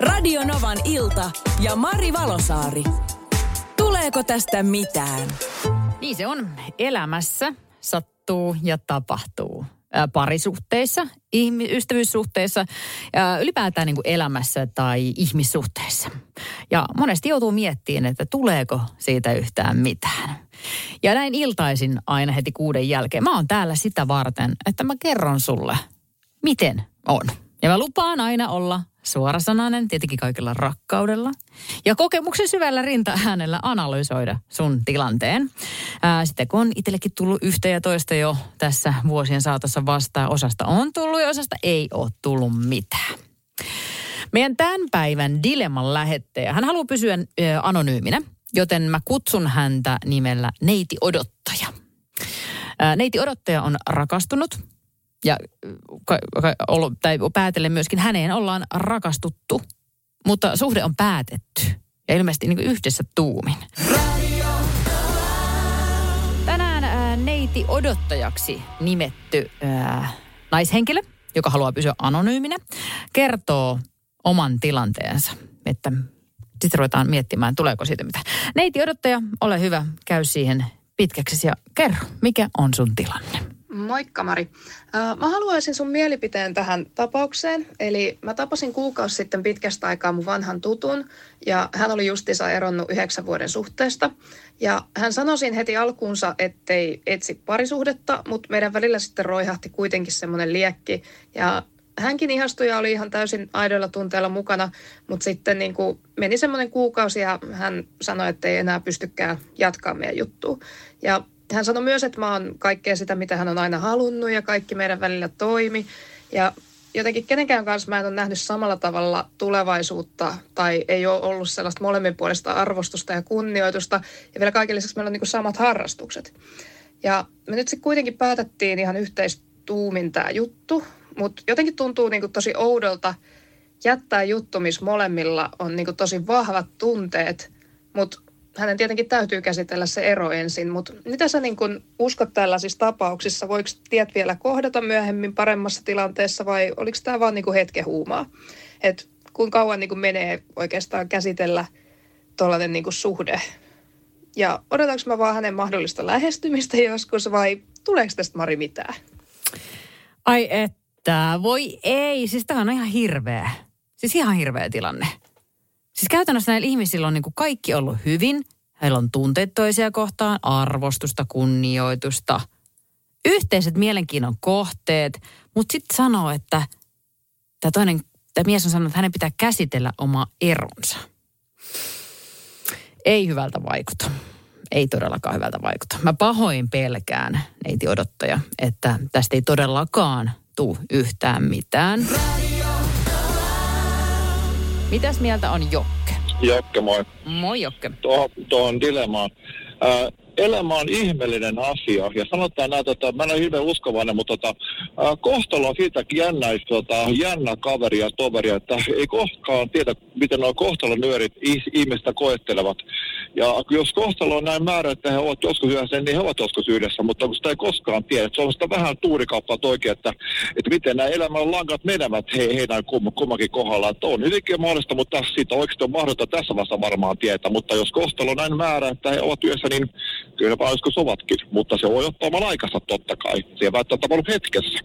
Radio Novan ilta ja Mari Valosaari. Tuleeko tästä mitään? Niin se on elämässä, sattuu ja tapahtuu. Parisuhteissa, ihmi- ystävyyssuhteissa, ää, ylipäätään niin kuin elämässä tai ihmissuhteissa. Ja monesti joutuu miettimään, että tuleeko siitä yhtään mitään. Ja näin iltaisin aina heti kuuden jälkeen. Mä oon täällä sitä varten, että mä kerron sulle, miten on. Ja mä lupaan aina olla Ja ka- ka- tai päätellen myöskin häneen ollaan rakastuttu, mutta suhde on päätetty ja ilmeisesti niin yhdessä tuumin. Tänään ää, neiti odottajaksi nimetty ää, naishenkilö, joka haluaa pysyä anonyyminä, kertoo oman tilanteensa, että sitten ruvetaan miettimään, tuleeko siitä mitään. Neiti odottaja, ole hyvä, käy siihen pitkäksi ja kerro, mikä on sun tilanne. Moikka Mari. Mä haluaisin sun mielipiteen tähän tapaukseen. Eli mä tapasin kuukausi sitten pitkästä aikaa mun vanhan tutun ja hän oli justiinsa eronnut yhdeksän vuoden suhteesta. Ja hän sanoi siinä heti alkuunsa, ettei etsi parisuhdetta, mutta meidän välillä sitten roihahti kuitenkin semmoinen liekki. Ja hänkin ihastui ja oli ihan täysin aidoilla tunteilla mukana, mutta sitten niin kuin meni semmoinen kuukausi ja hän sanoi, että ei enää pystykään jatkaa meidän juttua. Ja hän sanoi myös, että mä oon kaikkea sitä, mitä hän on aina halunnut ja kaikki meidän välillä toimi. Ja jotenkin kenenkään kanssa mä en ole nähnyt samalla tavalla tulevaisuutta tai ei ole ollut sellaista molemminpuolista arvostusta ja kunnioitusta. Ja vielä kaiken lisäksi meillä on niin samat harrastukset. Ja me nyt sitten kuitenkin päätettiin ihan yhteistuumin tämä juttu, mutta jotenkin tuntuu niin tosi oudolta jättää juttu, missä molemmilla on niin tosi vahvat tunteet, mutta hänen tietenkin täytyy käsitellä se ero ensin, mutta mitä sä niin kun uskot tällaisissa tapauksissa? Voiko tiet vielä kohdata myöhemmin paremmassa tilanteessa vai oliko tämä vaan niin hetken huumaa? Et kuinka kauan niin menee oikeastaan käsitellä tuollainen niin suhde? Ja odotanko mä vaan hänen mahdollista lähestymistä joskus vai tuleeko tästä Mari mitään? Ai että, voi ei. Siis tämä on ihan hirveä. Siis ihan hirveä tilanne. Siis käytännössä näillä ihmisillä on niin kuin kaikki ollut hyvin. Heillä on tunteet toisia kohtaan, arvostusta, kunnioitusta, yhteiset mielenkiinnon kohteet. Mutta sitten sanoo, että tämä toinen, tämä mies on sanonut, että hänen pitää käsitellä oma eronsa. Ei hyvältä vaikuta. Ei todellakaan hyvältä vaikuta. Mä pahoin pelkään, neiti odottaja, että tästä ei todellakaan tuu yhtään mitään. Mitäs mieltä on Jokke? Jokke, moi. Moi Jokke. Tuohon, tuohon dilemmaan. Ää, elämä on ihmeellinen asia. Ja sanotaan näin, tota, mä en ole hirveän uskovainen, mutta tota, ää, kohtalo on siitäkin jännä, tota, jännä kaveri ja toveri, että ei koskaan tiedä, miten nuo kohtalon nyörit is- ihmistä koettelevat. Ja jos kohtalo on näin määrä, että he ovat joskus yhdessä, niin he ovat joskus yhdessä, mutta kun sitä ei koskaan tiedä. Se on sitä vähän tuurikauppa oikein, että, että miten nämä elämän langat menevät he, heidän kum, kummankin kohdalla. Että on hyvinkin mahdollista, mutta siitä oikeasti on mahdollista tässä vasta varmaan tietää. Mutta jos kohtalo on näin määrä, että he ovat yhdessä, niin kyllä joskus ovatkin. Mutta se voi ottaa oman aikansa totta kai. Se ei välttämättä ollut hetkessä.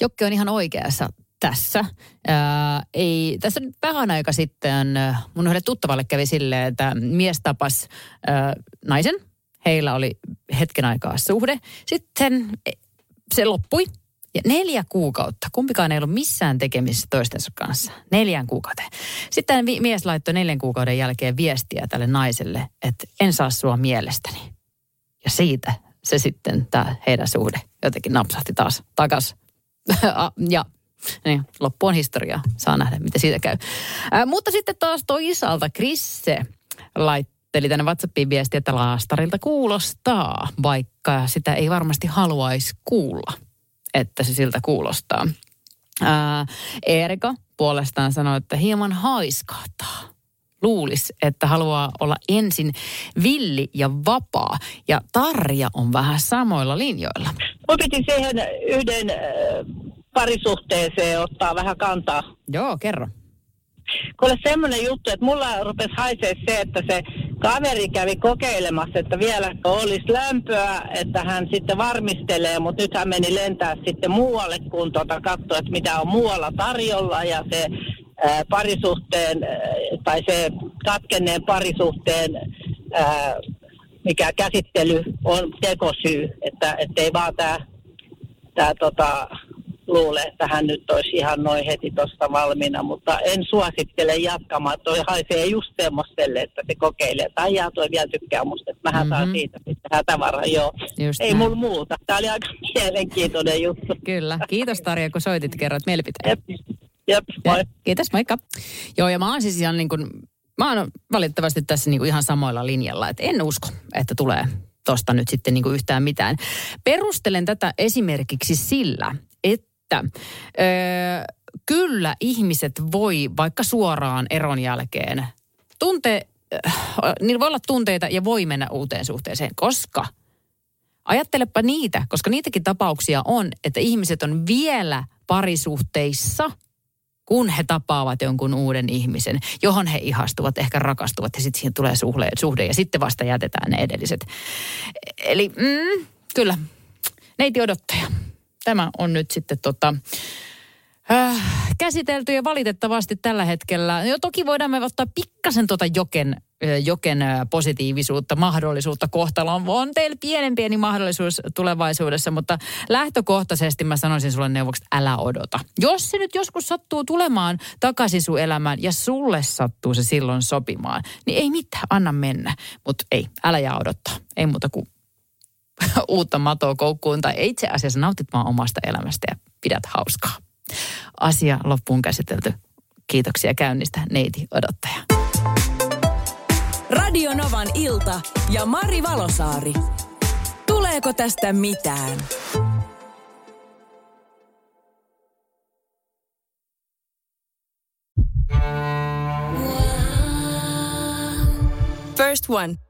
Jokke on ihan oikeassa tässä. Ää, ei, tässä nyt vähän aika sitten mun yhdelle tuttavalle kävi silleen, että mies tapas ää, naisen. Heillä oli hetken aikaa suhde. Sitten e, se loppui. Ja neljä kuukautta, kumpikaan ei ollut missään tekemisissä toistensa kanssa. Neljän kuukauteen. Sitten mies laittoi neljän kuukauden jälkeen viestiä tälle naiselle, että en saa sua mielestäni. Ja siitä se sitten, tämä heidän suhde jotenkin napsahti taas takas. ja niin, loppu on historiaa. Saa nähdä, mitä siitä käy. Ää, mutta sitten taas toisaalta Krisse laitteli tänne WhatsAppiin viesti, että laastarilta kuulostaa, vaikka sitä ei varmasti haluaisi kuulla, että se siltä kuulostaa. Ää, Erika puolestaan sanoi, että hieman haiskahtaa. Luulisi, että haluaa olla ensin villi ja vapaa. Ja Tarja on vähän samoilla linjoilla. Mun piti siihen yhden äh, parisuhteeseen ottaa vähän kantaa. Joo, kerro. Kuule semmoinen juttu, että mulla rupesi haisee se, että se kaveri kävi kokeilemassa, että vielä olisi lämpöä, että hän sitten varmistelee, mutta nyt hän meni lentää sitten muualle, kun tota katsoi, että mitä on muualla tarjolla ja se ää, parisuhteen ää, tai se katkenneen parisuhteen ää, mikä käsittely on tekosyy, että ei vaan tämä tää, tota, luule, että hän nyt olisi ihan noin heti tuosta valmiina, mutta en suosittele jatkamaan. Toi haisee just semmoiselle, että se kokeilee, että ajaa toi vielä tykkää musta, että mähän mm-hmm. saan siitä sitten hätävaraa, joo. Just Ei mulla muuta. Tämä oli aika mielenkiintoinen juttu. Kyllä. Kiitos Tarja, kun soitit kerrot mielipiteen. Jep, Jep moi. Kiitos, moikka. Joo, ja mä oon siis ihan niin kuin, mä oon valitettavasti tässä niin kuin ihan samoilla linjalla, että en usko, että tulee tosta nyt sitten niin kuin yhtään mitään. Perustelen tätä esimerkiksi sillä, että ö, kyllä ihmiset voi vaikka suoraan eron jälkeen tunte, äh, niillä voi olla tunteita ja voi mennä uuteen suhteeseen, koska ajattelepa niitä, koska niitäkin tapauksia on, että ihmiset on vielä parisuhteissa – kun he tapaavat jonkun uuden ihmisen, johon he ihastuvat, ehkä rakastuvat ja sitten siihen tulee suhde, suhde ja sitten vasta jätetään ne edelliset. Eli mm, kyllä, neiti odottaja tämä on nyt sitten tota, äh, käsitelty ja valitettavasti tällä hetkellä. Jo toki voidaan me ottaa pikkasen tuota joken, äh, joken äh, positiivisuutta, mahdollisuutta kohtaloon. On teillä pienen pieni mahdollisuus tulevaisuudessa, mutta lähtökohtaisesti mä sanoisin sulle neuvoksi, älä odota. Jos se nyt joskus sattuu tulemaan takaisin sun elämään ja sulle sattuu se silloin sopimaan, niin ei mitään, anna mennä. Mutta ei, älä jää odottaa. Ei muuta kuin uutta matoa koukkuun tai itse asiassa nautit vaan omasta elämästä ja pidät hauskaa. Asia loppuun käsitelty. Kiitoksia käynnistä, neiti odottaja. Radio Novan ilta ja Mari Valosaari. Tuleeko tästä mitään? First One